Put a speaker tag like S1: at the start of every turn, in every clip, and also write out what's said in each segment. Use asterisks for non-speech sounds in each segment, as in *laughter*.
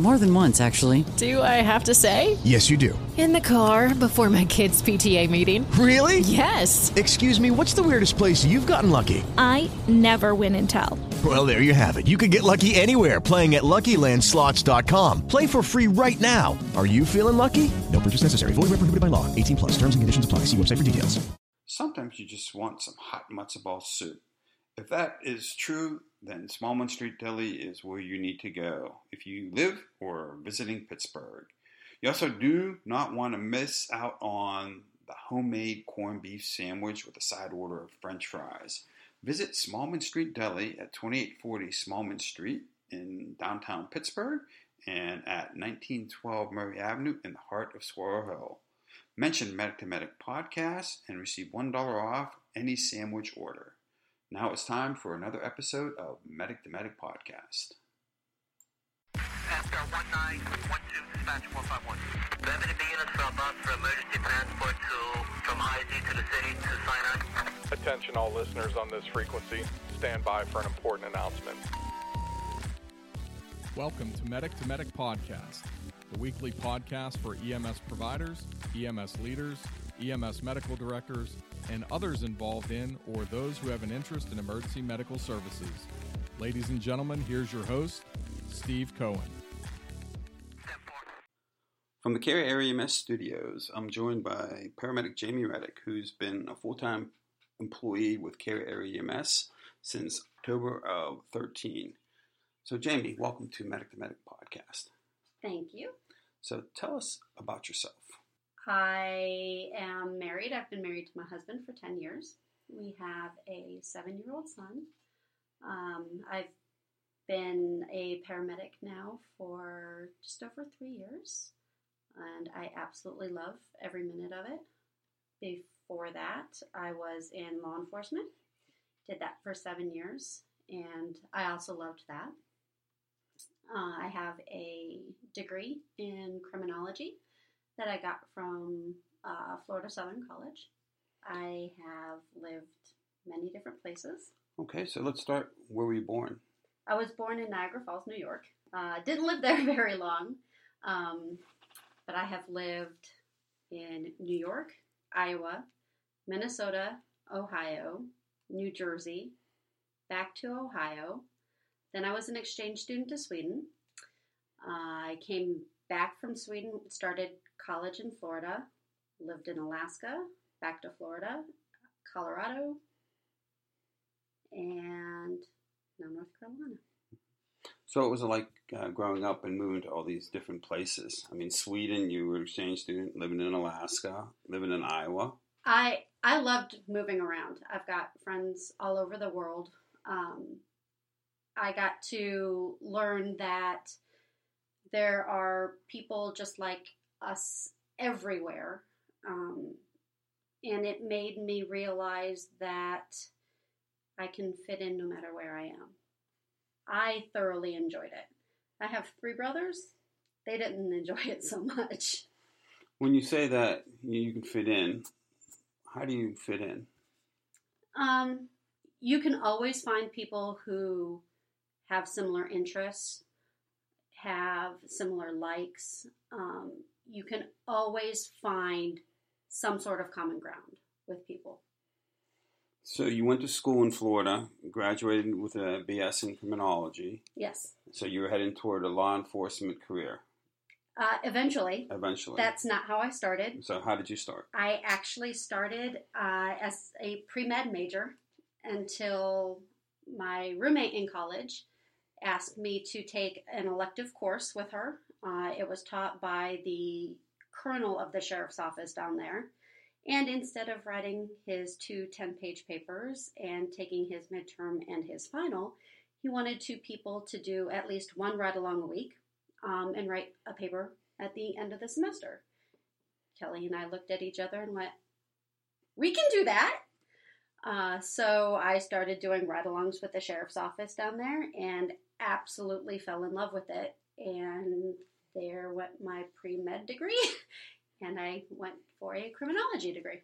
S1: More than once, actually.
S2: Do I have to say?
S3: Yes, you do.
S2: In the car before my kids' PTA meeting.
S3: Really?
S2: Yes.
S3: Excuse me, what's the weirdest place you've gotten lucky?
S4: I never win and tell.
S3: Well, there you have it. You can get lucky anywhere playing at LuckyLandSlots.com. Play for free right now. Are you feeling lucky? No purchase necessary. Void where prohibited by law. 18 plus. Terms and conditions apply. See website for details.
S5: Sometimes you just want some hot matzo ball soup. If that is true, then Smallman Street Deli is where you need to go if you live or are visiting Pittsburgh. You also do not want to miss out on the homemade corned beef sandwich with a side order of french fries. Visit Smallman Street Deli at 2840 Smallman Street in downtown Pittsburgh and at 1912 Murray Avenue in the heart of Squirrel Hill. Mention Medic to Medic podcast and receive $1 off any sandwich order. Now it's time for another episode of Medic to Medic podcast.
S6: After 1912 dispatch 451. Revenue units for bus for emergency transport to from IZ to the city to Sinai.
S7: Attention all listeners on this frequency. Stand by for an important announcement. Welcome to Medic to Medic Podcast, the weekly podcast for EMS providers, EMS leaders, EMS medical directors, and others involved in or those who have an interest in emergency medical services. Ladies and gentlemen, here's your host, Steve Cohen.
S5: From the Cary Area EMS studios, I'm joined by paramedic Jamie Reddick, who's been a full time employee with Cary Area EMS since October of 13. So, Jamie, welcome to Medic to Medic podcast.
S8: Thank you.
S5: So, tell us about yourself.
S8: I am married. I've been married to my husband for 10 years. We have a seven year old son. Um, I've been a paramedic now for just over three years, and I absolutely love every minute of it. Before that, I was in law enforcement, did that for seven years, and I also loved that. Uh, I have a degree in criminology that I got from uh, Florida Southern College. I have lived many different places.
S5: Okay, so let's start. Where were you born?
S8: I was born in Niagara Falls, New York. Uh, didn't live there *laughs* very long, um, but I have lived in New York, Iowa, Minnesota, Ohio, New Jersey, back to Ohio. Then I was an exchange student to Sweden. Uh, I came back from Sweden, started college in Florida, lived in Alaska, back to Florida, Colorado, and now North Carolina.
S5: So, what was it like uh, growing up and moving to all these different places? I mean, Sweden, you were an exchange student, living in Alaska, living in Iowa.
S8: I I loved moving around. I've got friends all over the world. Um, I got to learn that there are people just like us everywhere. Um, and it made me realize that I can fit in no matter where I am. I thoroughly enjoyed it. I have three brothers. They didn't *laughs* enjoy it so much.
S5: When you say that you can fit in, how do you fit in?
S8: Um, you can always find people who have similar interests, have similar likes. Um, you can always find some sort of common ground with people.
S5: So you went to school in Florida, graduated with a BS in criminology.
S8: Yes.
S5: So you were heading toward a law enforcement career
S8: Uh, eventually,
S5: eventually.
S8: that's not how I started.
S5: so how did you start?
S8: I actually started uh, as a pre med major until my roommate in college asked me to take an elective course with her. Uh, it was taught by the colonel of the sheriff's office down there. And instead of writing his two 10 page papers and taking his midterm and his final, he wanted two people to do at least one ride along a week um, and write a paper at the end of the semester. Kelly and I looked at each other and went, We can do that. Uh, so I started doing ride alongs with the sheriff's office down there and absolutely fell in love with it. And there went my pre med degree, *laughs* and I went for a criminology degree.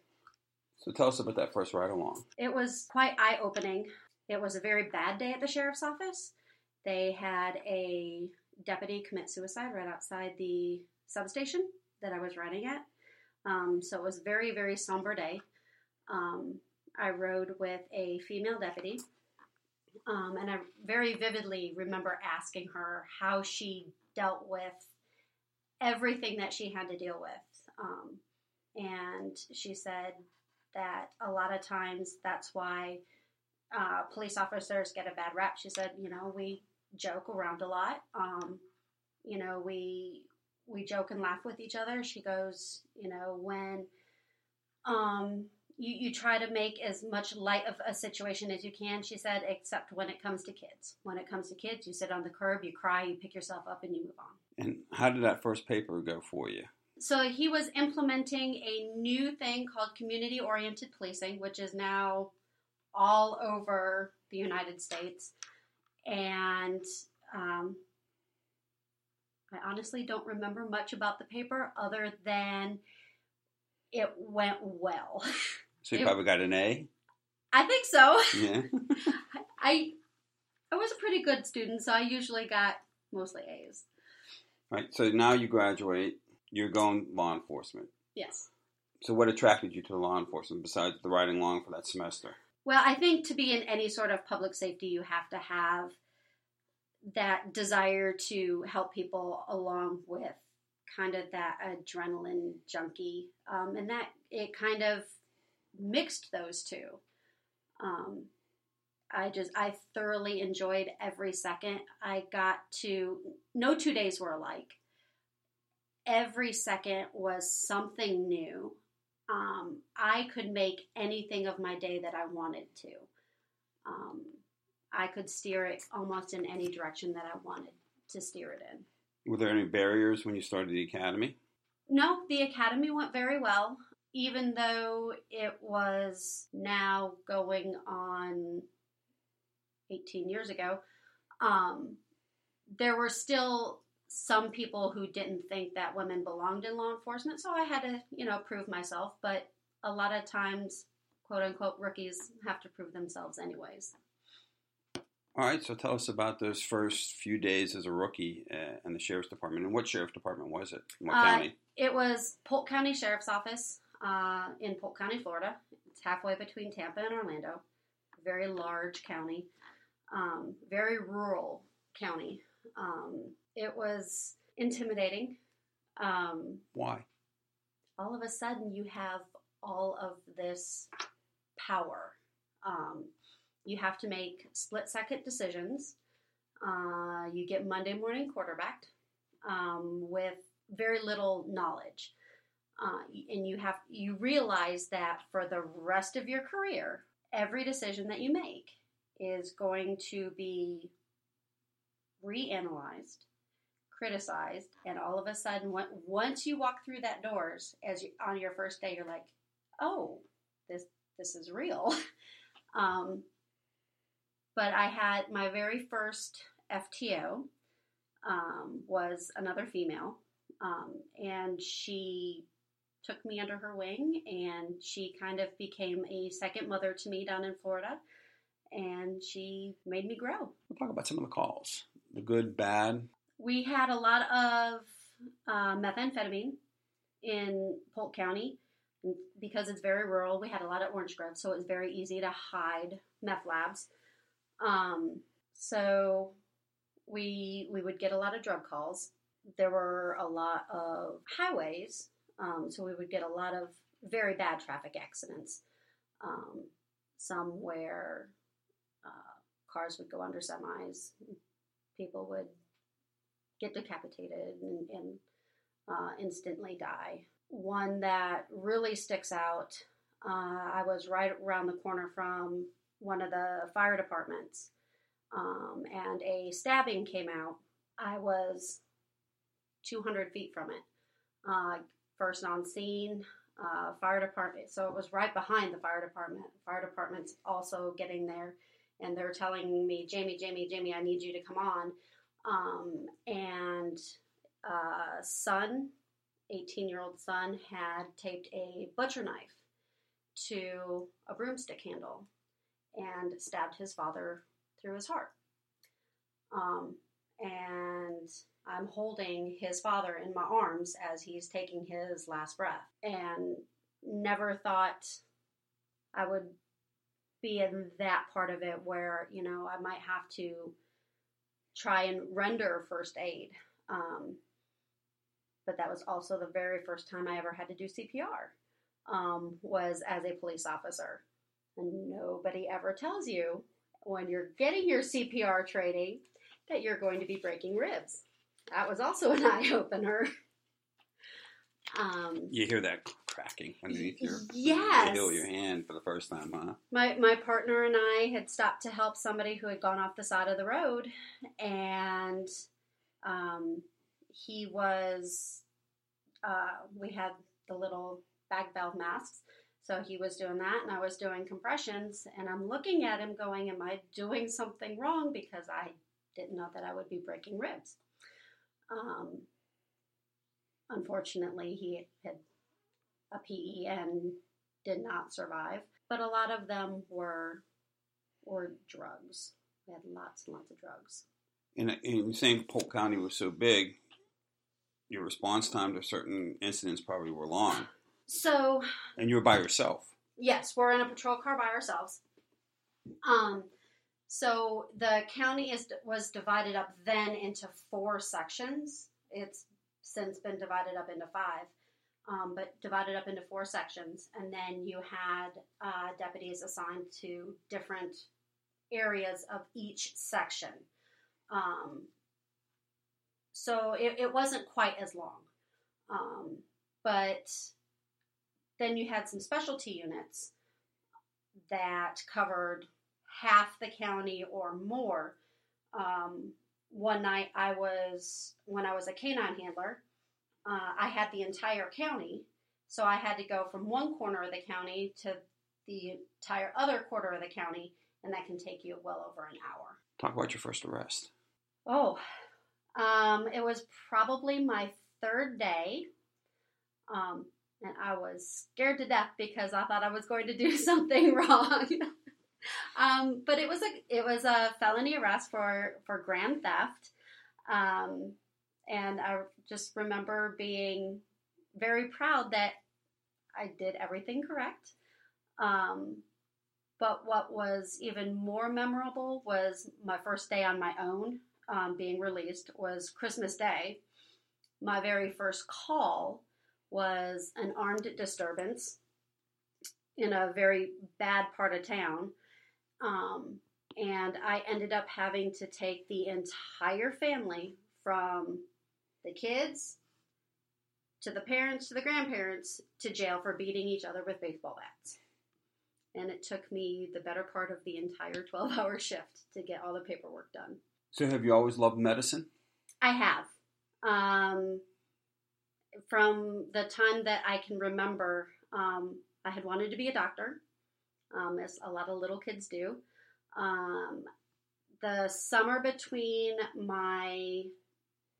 S5: So tell us about that first ride along.
S8: It was quite eye opening. It was a very bad day at the sheriff's office. They had a deputy commit suicide right outside the substation that I was riding at. Um, so it was a very, very somber day. Um, I rode with a female deputy, um, and I very vividly remember asking her how she dealt with everything that she had to deal with. Um, and she said that a lot of times that's why uh, police officers get a bad rap. She said, you know, we joke around a lot. Um, you know, we we joke and laugh with each other. She goes, you know, when um, you you try to make as much light of a situation as you can. She said, except when it comes to kids. When it comes to kids, you sit on the curb, you cry, you pick yourself up, and you move on.
S5: And how did that first paper go for you?
S8: So he was implementing a new thing called community oriented policing, which is now all over the United States. And um, I honestly don't remember much about the paper other than it went well. *laughs*
S5: So you
S8: It-
S5: probably got an A.
S8: I think so.
S5: Yeah. *laughs*
S8: I I was a pretty good student, so I usually got mostly A's.
S5: right. So now you graduate. You're going law enforcement.
S8: Yes.
S5: So what attracted you to law enforcement besides the riding along for that semester?
S8: Well, I think to be in any sort of public safety, you have to have that desire to help people along with kind of that adrenaline junkie. Um, and that it kind of mixed those two. Um, I just, I thoroughly enjoyed every second. I got to, no two days were alike. Every second was something new um, I could make anything of my day that I wanted to. Um, I could steer it almost in any direction that I wanted to steer it in.
S5: Were there any barriers when you started the academy?
S8: No, the academy went very well, even though it was now going on 18 years ago. Um, there were still some people who didn't think that women belonged in law enforcement, so I had to, you know, prove myself. But a lot of times, quote unquote, rookies have to prove themselves anyways.
S5: All right. So tell us about those first few days as a rookie uh, in the sheriff's department. And what sheriff's department was it? In what
S8: Uh,
S5: county?
S8: It was Polk County Sheriff's Office uh, in Polk County, Florida. It's halfway between Tampa and Orlando. Very large county, um, very rural county. Um, it was intimidating. Um,
S5: Why?
S8: all of a sudden, you have all of this power. Um, you have to make split second decisions. Uh, you get Monday morning quarterbacked um, with very little knowledge, uh, and you have you realize that for the rest of your career, every decision that you make is going to be reanalyzed, criticized, and all of a sudden, once you walk through that doors, as you, on your first day, you're like, "Oh, this this is real." *laughs* um, but I had my very first FTO um, was another female, um, and she took me under her wing, and she kind of became a second mother to me down in Florida, and she made me grow.
S5: We'll talk about some of the calls. The good, bad.
S8: We had a lot of uh, methamphetamine in Polk County. And because it's very rural, we had a lot of orange groves, so it was very easy to hide meth labs. Um, so we we would get a lot of drug calls. There were a lot of highways, um, so we would get a lot of very bad traffic accidents. Um, some where uh, cars would go under semis, people would get decapitated and, and uh, instantly die. One that really sticks out, uh, I was right around the corner from one of the fire departments, um, and a stabbing came out. I was 200 feet from it. Uh, first on scene, uh, fire department. So it was right behind the fire department. Fire department's also getting there, and they're telling me, Jamie, Jamie, Jamie, I need you to come on. Um, and uh, son, 18 year old son, had taped a butcher knife to a broomstick handle and stabbed his father through his heart. Um, and I'm holding his father in my arms as he's taking his last breath, and never thought I would be in that part of it where you know I might have to try and render first aid. Um, but that was also the very first time I ever had to do CPR. Um, was as a police officer, and nobody ever tells you when you're getting your CPR training that you're going to be breaking ribs. That was also an *laughs* eye opener. Um,
S5: You hear that cracking underneath your
S8: Yes.
S5: the heel your hand for the first time, huh?
S8: my my partner and I had stopped to help somebody who had gone off the side of the road, and um, he was. Uh, we had the little bag valve masks, so he was doing that, and I was doing compressions, and I'm looking at him, going, "Am I doing something wrong?" Because I didn't know that I would be breaking ribs. Um, unfortunately, he had a PE and did not survive. But a lot of them were were drugs. We had lots and lots of drugs.
S5: And, and saying Polk County was so big, your response time to certain incidents probably were long,
S8: So
S5: and you were by yourself.
S8: yes, we're in a patrol car by ourselves. Um, so the county is was divided up then into four sections. It's since been divided up into five, um, but divided up into four sections, and then you had uh, deputies assigned to different areas of each section. Um, so it, it wasn't quite as long, um, but then you had some specialty units that covered half the county or more. Um, one night I was, when I was a canine handler, uh, I had the entire county. So I had to go from one corner of the county to the entire other quarter of the county, and that can take you well over an hour.
S5: Talk about your first arrest.
S8: Oh, um, it was probably my third day. Um, and I was scared to death because I thought I was going to do *laughs* something wrong. Um, but it was a it was a felony arrest for for grand theft, um, and I just remember being very proud that I did everything correct. Um, but what was even more memorable was my first day on my own, um, being released, was Christmas Day. My very first call was an armed disturbance in a very bad part of town. Um, and I ended up having to take the entire family from the kids to the parents to the grandparents to jail for beating each other with baseball bats. And it took me the better part of the entire 12 hour shift to get all the paperwork done.
S5: So, have you always loved medicine?
S8: I have. Um, from the time that I can remember, um, I had wanted to be a doctor, um, as a lot of little kids do. Um, the summer between my,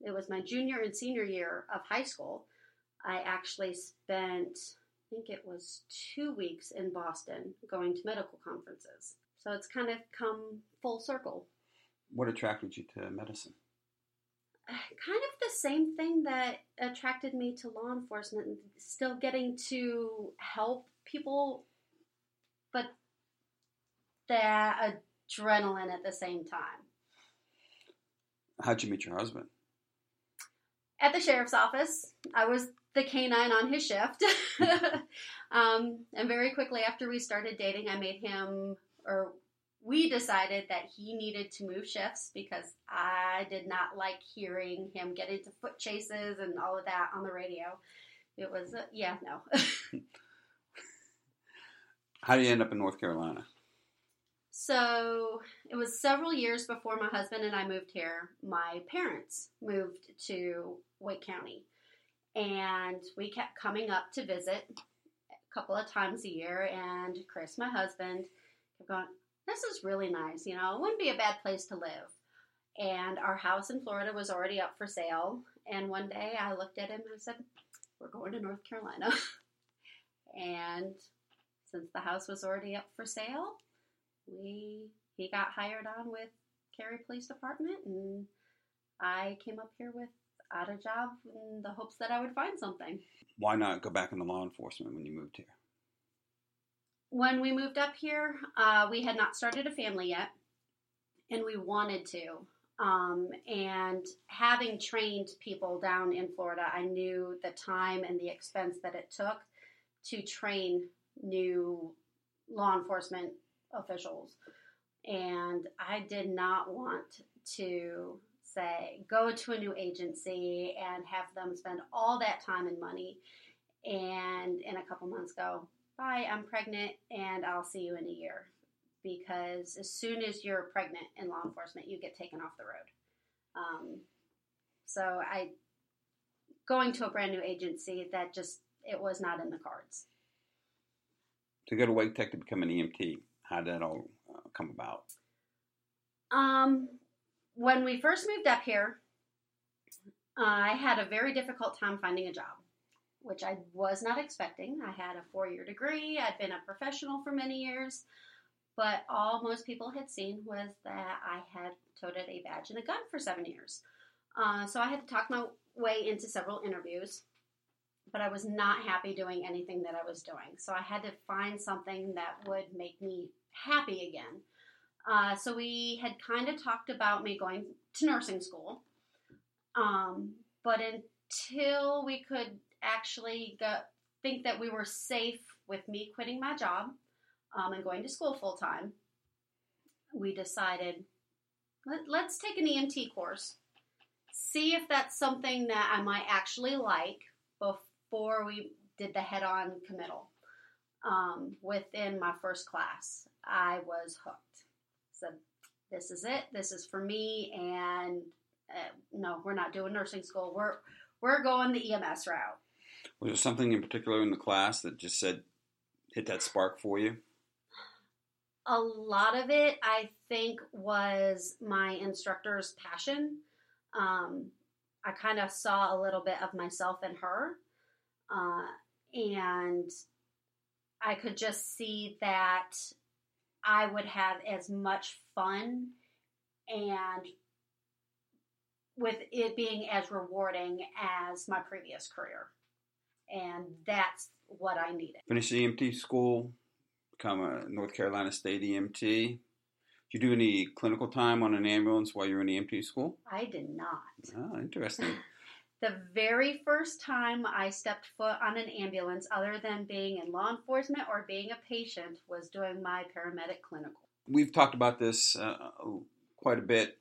S8: it was my junior and senior year of high school, I actually spent, I think it was two weeks in Boston going to medical conferences. So it's kind of come full circle.
S5: What attracted you to medicine? *sighs*
S8: kind of the same thing that attracted me to law enforcement, still getting to help people, but that adrenaline at the same time.
S5: How'd you meet your husband?
S8: At the sheriff's office, I was the canine on his shift. *laughs* um, and very quickly after we started dating, I made him, or we decided that he needed to move shifts because I did not like hearing him get into foot chases and all of that on the radio. It was, uh, yeah, no. *laughs*
S5: How did you end up in North Carolina?
S8: So it was several years before my husband and I moved here. My parents moved to Wake County, and we kept coming up to visit a couple of times a year. And Chris, my husband, kept going, This is really nice, you know, it wouldn't be a bad place to live. And our house in Florida was already up for sale. And one day I looked at him and I said, We're going to North Carolina. *laughs* and since the house was already up for sale, we he got hired on with Cary Police Department, and I came up here with out a job in the hopes that I would find something.
S5: Why not go back into law enforcement when you moved here?
S8: When we moved up here, uh, we had not started a family yet, and we wanted to. Um, and having trained people down in Florida, I knew the time and the expense that it took to train new law enforcement officials. And I did not want to say, go to a new agency and have them spend all that time and money and in a couple months go, bye, I'm pregnant and I'll see you in a year. Because as soon as you're pregnant in law enforcement, you get taken off the road. Um, so I, going to a brand new agency, that just, it was not in the cards.
S5: To go to Wake Tech to become an EMT, how did that all uh, come about?
S8: Um, when we first moved up here, I had a very difficult time finding a job, which I was not expecting. I had a four year degree, I'd been a professional for many years, but all most people had seen was that I had toted a badge and a gun for seven years. Uh, so I had to talk my way into several interviews, but I was not happy doing anything that I was doing. So I had to find something that would make me happy again. Uh, so we had kind of talked about me going to nursing school, um, but until we could actually go, think that we were safe with me quitting my job um, and going to school full time, we decided let, us take an EMT course, see if that's something that I might actually like before we did the head on committal. Um, within my first class, I was hooked said, "This is it. This is for me." And uh, no, we're not doing nursing school. We're we're going the EMS route.
S5: Was there something in particular in the class that just said hit that spark for you?
S8: A lot of it, I think, was my instructor's passion. Um, I kind of saw a little bit of myself in her, uh, and I could just see that I would have as much fun and with it being as rewarding as my previous career. And that's what I needed.
S5: Finish EMT school, become a North Carolina State EMT. Did you do any clinical time on an ambulance while you were in EMT school?
S8: I did not.
S5: Oh, interesting. *laughs*
S8: the very first time I stepped foot on an ambulance, other than being in law enforcement or being a patient, was doing my paramedic clinical.
S5: We've talked about this uh, quite a bit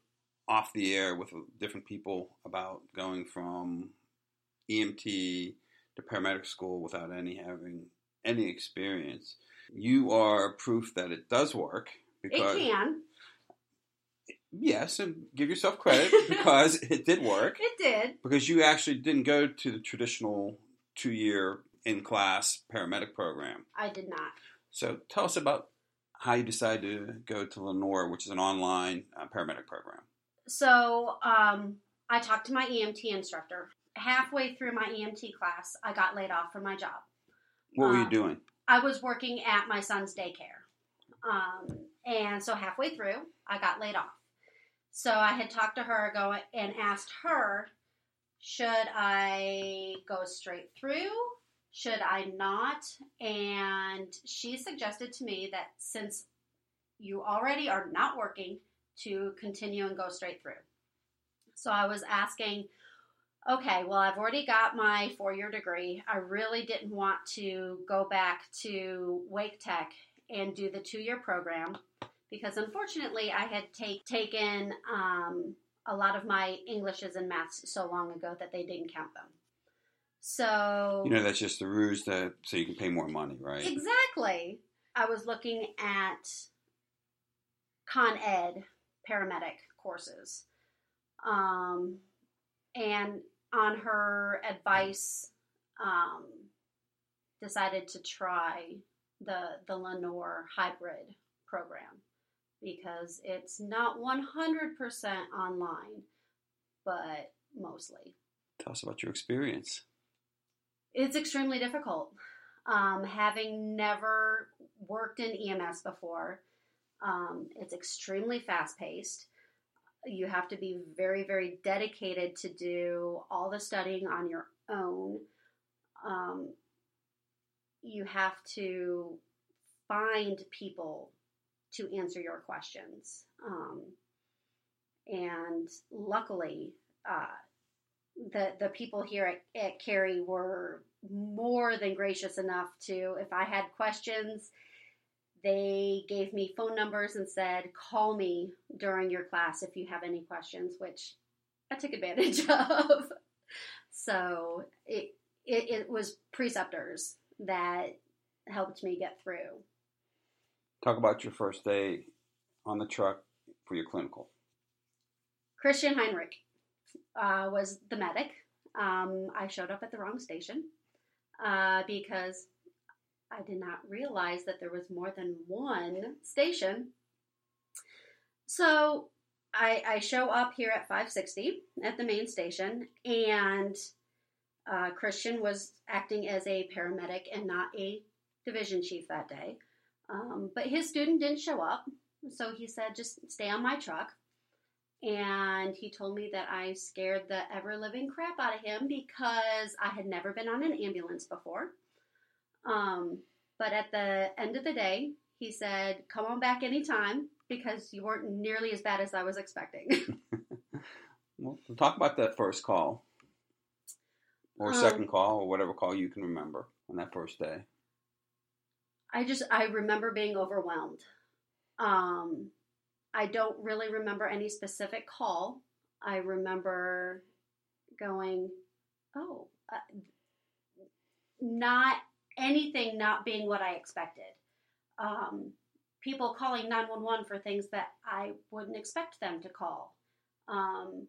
S5: off the air with different people about going from EMT to paramedic school without any having any experience. You are proof that it does work
S8: because it can
S5: yes, and give yourself *laughs* credit because it did work.
S8: It did.
S5: Because you actually didn't go to the traditional two year in class paramedic program.
S8: I did not.
S5: So tell us about how you decided to go to Lenoir, which is an online uh, paramedic program.
S8: So um, I talked to my EMT instructor. Halfway through my EMT class, I got laid off from my job.
S5: What were you uh, doing?
S8: I was working at my son's daycare. Um, and so halfway through, I got laid off. So I had talked to her go and asked her, should I go straight through? Should I not? And she suggested to me that since you already are not working, to continue and go straight through. So I was asking, okay, well, I've already got my four year degree. I really didn't want to go back to Wake Tech and do the two year program because unfortunately I had take, taken um, a lot of my Englishes and maths so long ago that they didn't count them. So
S5: You know, that's just the ruse that so you can pay more money, right?
S8: Exactly. I was looking at Con Ed paramedic courses. Um, and on her advice, um, decided to try the the Lenoir hybrid program because it's not 100% online, but mostly.
S5: Tell us about your experience.
S8: It's extremely difficult. Um, having never worked in EMS before, um, it's extremely fast paced. You have to be very, very dedicated to do all the studying on your own. Um, you have to find people to answer your questions. Um, and luckily, uh, the the people here at, at Cary were more than gracious enough to, if I had questions, they gave me phone numbers and said, call me during your class if you have any questions, which I took advantage *laughs* of. so it, it, it was preceptors that helped me get through.
S5: Talk about your first day on the truck for your clinical.
S8: Christian Heinrich uh, was the medic. Um, I showed up at the wrong station uh, because I did not realize that there was more than one station. So I, I show up here at 560 at the main station, and uh, Christian was acting as a paramedic and not a division chief that day. Um, but his student didn't show up, so he said, just stay on my truck. And he told me that I scared the ever living crap out of him because I had never been on an ambulance before. Um, but at the end of the day, he said, come on back anytime because you weren't nearly as bad as I was expecting. *laughs*
S5: well, talk about that first call or
S8: Um,
S5: second call or whatever call you can remember on that first day.
S8: I just I remember being overwhelmed. Um, I don't really remember any specific call. I remember going, oh, uh, not anything not being what I expected. Um, people calling 911 for things that I wouldn't expect them to call. Um,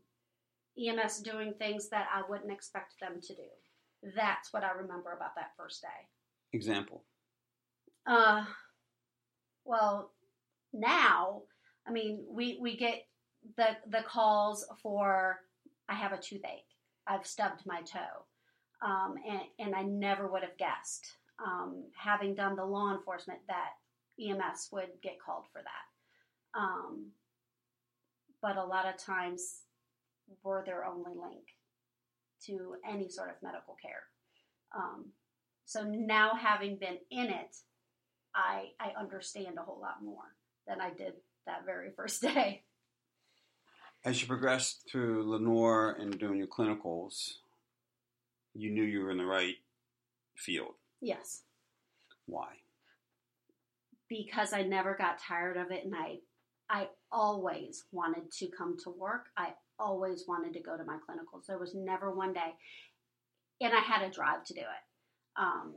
S8: EMS doing things that I wouldn't expect them to do. That's what I remember about that first day.
S5: Example.
S8: Uh, well, now, I mean, we we get the the calls for I have a toothache, I've stubbed my toe, um, and and I never would have guessed, um, having done the law enforcement, that EMS would get called for that. Um, but a lot of times, we're their only link to any sort of medical care. Um, so now, having been in it, I I understand a whole lot more than I did that very first *laughs* day.
S5: As you progressed through Lenoir and doing your clinicals, you knew you were in the right field.
S8: Yes,
S5: Why?
S8: because I never got tired of it, and I I always wanted to come to work. I always wanted to go to my clinicals. There was never one day, and I had a drive to do it. Um,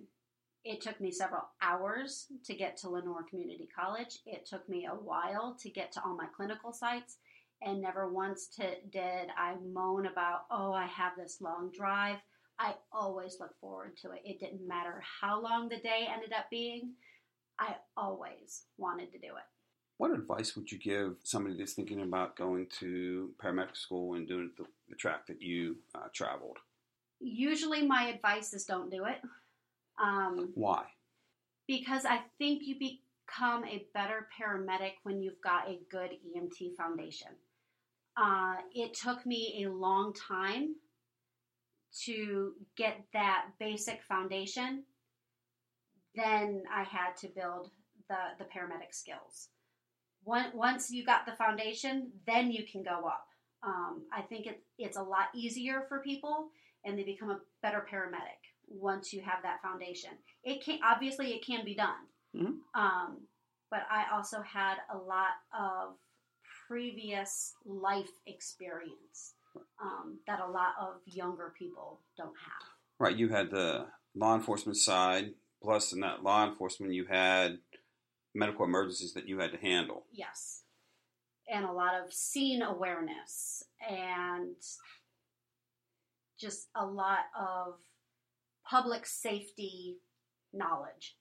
S8: it took me several hours to get to Lenoir Community College. It took me a while to get to all my clinical sites, and never once to, did I moan about, oh, I have this long drive. I always look forward to it. It didn't matter how long the day ended up being, I always wanted to do it.
S5: What advice would you give somebody that's thinking about going to paramedic school and doing the, the track that you uh, traveled?
S8: Usually, my advice is don't do it. Um,
S5: Why?
S8: because I think you become a better paramedic when you've got a good EMT foundation. Uh, it took me a long time to get that basic foundation. Then I had to build the, the paramedic skills. One, once you got the foundation, then you can go up. Um, I think it, it's a lot easier for people and they become a better paramedic once you have that foundation. It can obviously it can be done,
S5: Mhm.
S8: um, but I also had a lot of previous life experience um, that a lot of younger people don't have.
S5: Right, you had the law enforcement side, plus in that law enforcement, you had medical emergencies that you had to handle.
S8: Yes, and a lot of scene awareness and just a lot of public safety knowledge.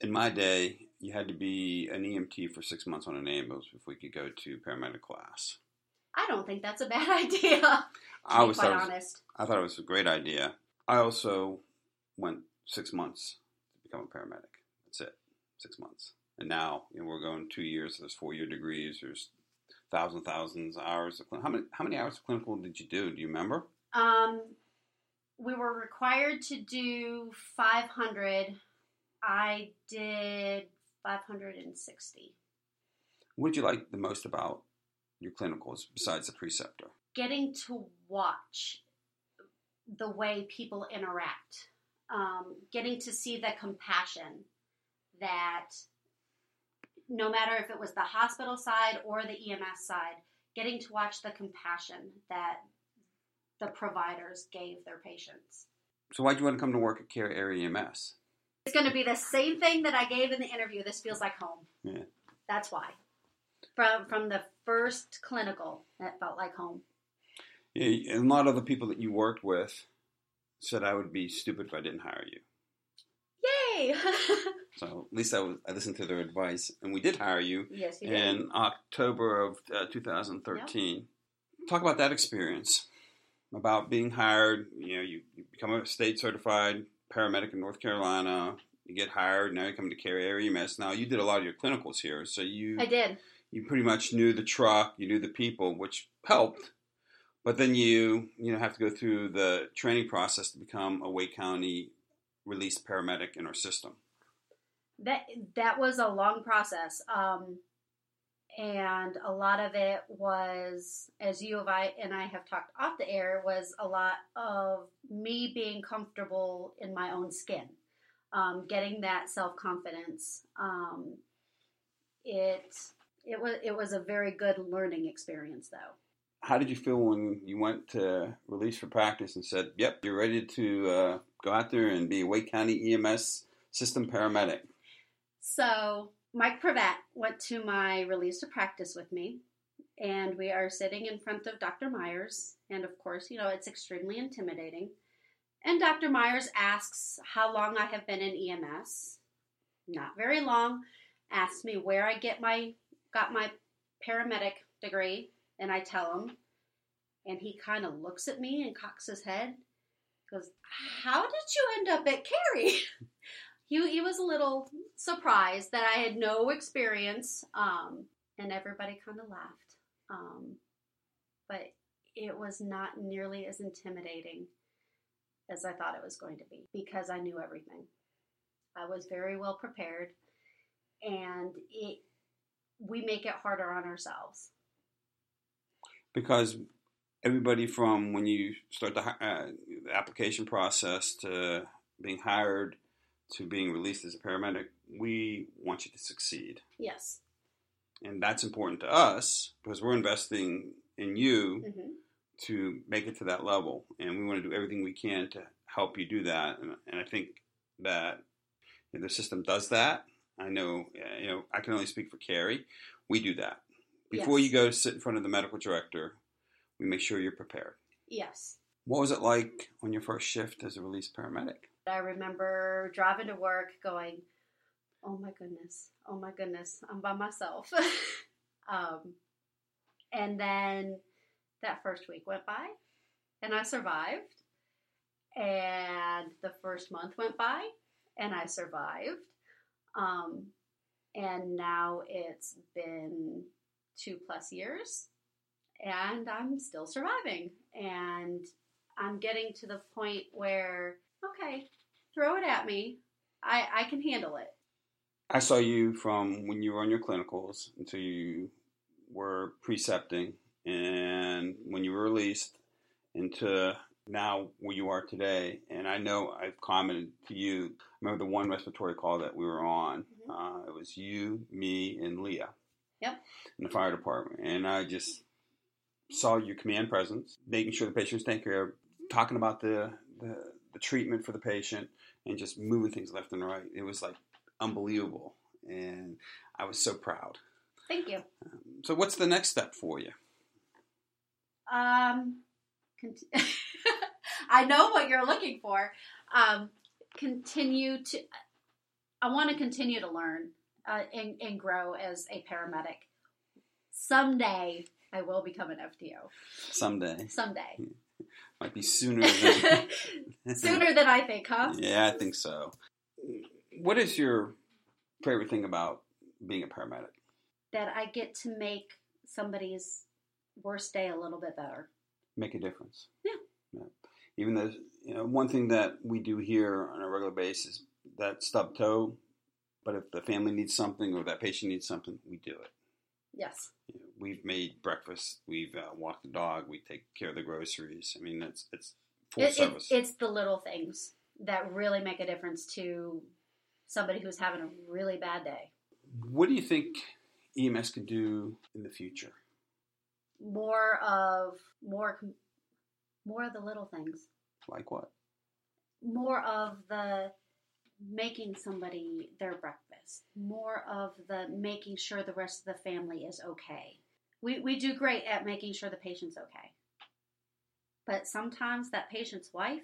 S5: In my day, you had to be an EMT for six months on an ambulance before you could go to paramedic class.
S8: I don't think that's a bad *laughs* idea.
S5: I always
S8: quite
S5: was,
S8: honest.
S5: I thought it was a great idea. I also went six months to become a paramedic. That's it, six months. And now you know, we're going two years. There's four year degrees. There's thousands, thousands of hours. Of, clin- how many how many hours of clinical did you do? Do you remember?
S8: Um, we were required to do 500. I did 560.
S5: What did you like the most about your clinicals besides the preceptor?
S8: Getting to watch the way people interact, um, getting to see the compassion that no matter if it was the hospital side or the EMS side, getting to watch the compassion that the providers gave their patients.
S5: So why'd you want to come to work at Cary Area EMS?
S8: It's going to be the same thing that I gave in the interview. This feels like home.
S5: Yeah.
S8: That's why. From from the first clinical, that felt like home.
S5: Yeah, and a lot of the people that you worked with said I would be stupid if I didn't hire you.
S8: Yay! *laughs*
S5: So at least I, was, I listened to their advice, and we did hire you
S8: yes, you did.
S5: in October of uh, 2013. Talk about that experience, about being hired. You know, you, you become a state certified paramedic in North Carolina. You get hired. Now you come to Cary Area EMS. Now you did a lot of your clinicals here, so you
S8: I did.
S5: you pretty much knew the truck, you knew the people, which helped. But then you you know have to go through the training process to become a Wake County released paramedic in our system.
S8: That that was a long process, um, and a lot of it was, as you and I have talked off the air, was a lot of me being comfortable in my own skin, um, getting that self confidence. Um, it it was it was a very good learning experience, though.
S5: How did you feel when you went to release for practice and said, "Yep, you're ready to uh, go out there and be a Wake County EMS system paramedic"?
S8: So Mike Pravat went to my release to practice with me, and we are sitting in front of Dr. Myers, and of course, you know it's extremely intimidating. And Dr. Myers asks how long I have been in EMS. Not very long. Asks me where I get my got my paramedic degree, and I tell him, and he kind of looks at me and cocks his head. Goes, how did you end up at Cary? *laughs* he, he was a little surprised that I had no experience, um, and everybody kind of laughed. Um, but it was not nearly as intimidating as I thought it was going to be because I knew everything. I was very well prepared, and it we make it harder on ourselves.
S5: because everybody from when you start the, uh, the application process to being hired to being released as a paramedic, we want you to succeed.
S8: Yes.
S5: And that's important to us because we're investing in you
S8: hmm
S5: to make it to that level. And we want to do everything we can to help you do that. And, and I think that the system does that. I know, uh, you know, I can only speak for Cary. We do that. Before
S8: Yes.
S5: you go to sit in front of the medical director, we make sure you're prepared.
S8: Yes.
S5: What was it like on your first shift as a released paramedic?
S8: I remember driving to work going, oh my goodness, oh my goodness, I'm by myself. *laughs* um, and then that first week went by and I survived. And the first month went by and I survived. Um, and now it's been two plus years and I'm still surviving. And I'm getting to the point where, okay, throw it at me. I, I can handle it.
S5: I saw you from when you were on your clinicals until you were precepting, and when you were released into now where you are today. And I know I've commented to you. Remember the one respiratory call that we were on? Uh, it was you, me, and Leah
S8: Yep.
S5: in the fire department, and I just saw your command presence, making sure the patient was taken care of, talking about the the treatment for the patient, and just moving things left and right. It was like unbelievable, and I was so proud.
S8: Thank you.
S5: So, what's the next step for you?
S8: Um, cont- *laughs* I know what you're looking for. Um, continue to. I want to continue to learn uh, and, and grow as a paramedic. Someday I will become an FTO.
S5: Someday,
S8: Someday,
S5: might be sooner than *laughs* *laughs*
S8: sooner than I think, huh?
S5: Yeah, I think so. What is your favorite thing about being a paramedic?
S8: That I get to make somebody's worst day a little bit better.
S5: Make a difference.
S8: Yeah.
S5: Even though, you know, one thing that we do here on a regular basis, that stub toe, but if the family needs something or that patient needs something, we do it.
S8: Yes.
S5: You know, we've made breakfast, we've uh, walked the dog, we take care of the groceries. I mean, it's it's full
S8: It- it-
S5: service.
S8: it's the little things that really make a difference to somebody who's having a really bad day.
S5: what do you think EMS can do in the future?
S8: More of more more of the little things.
S5: Like what?
S8: More of the making somebody their breakfast. More of the making sure the rest of the family is okay. We we do great at making sure the patient's okay. But sometimes that patient's wife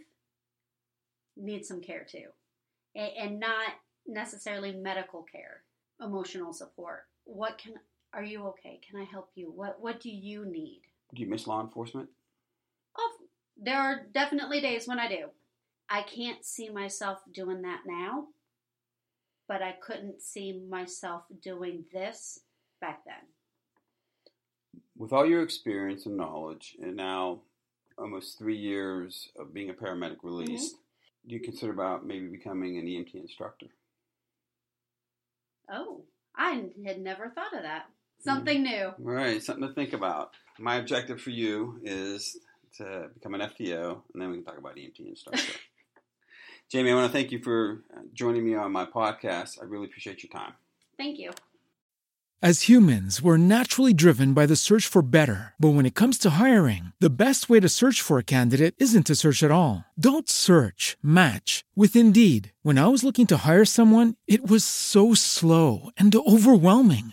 S8: needs some care too. And, and not necessarily medical care, emotional support. What can are you okay? Can I help you? What what do you need?
S5: Do you miss law enforcement?
S8: Oh, there are definitely days when I do. I can't see myself doing that now, but I couldn't see myself doing this back then.
S5: With all your experience and knowledge, and now almost three years of being a paramedic released, mm-hmm. do you consider about maybe becoming an EMT instructor?
S8: Oh, I had never thought of that. Mm-hmm. Something new.
S5: Right, something to think about. My objective for you is to become an FTO, and then we can talk about EMT instructor. *laughs* Jamie, I want to thank you for uh, joining me on my podcast. I really appreciate your time.
S8: Thank you.
S9: As humans, we're naturally driven by the search for better. But when it comes to hiring, the best way to search for a candidate isn't to search at all. Don't search, match with Indeed. When I was looking to hire someone, it was so slow and overwhelming.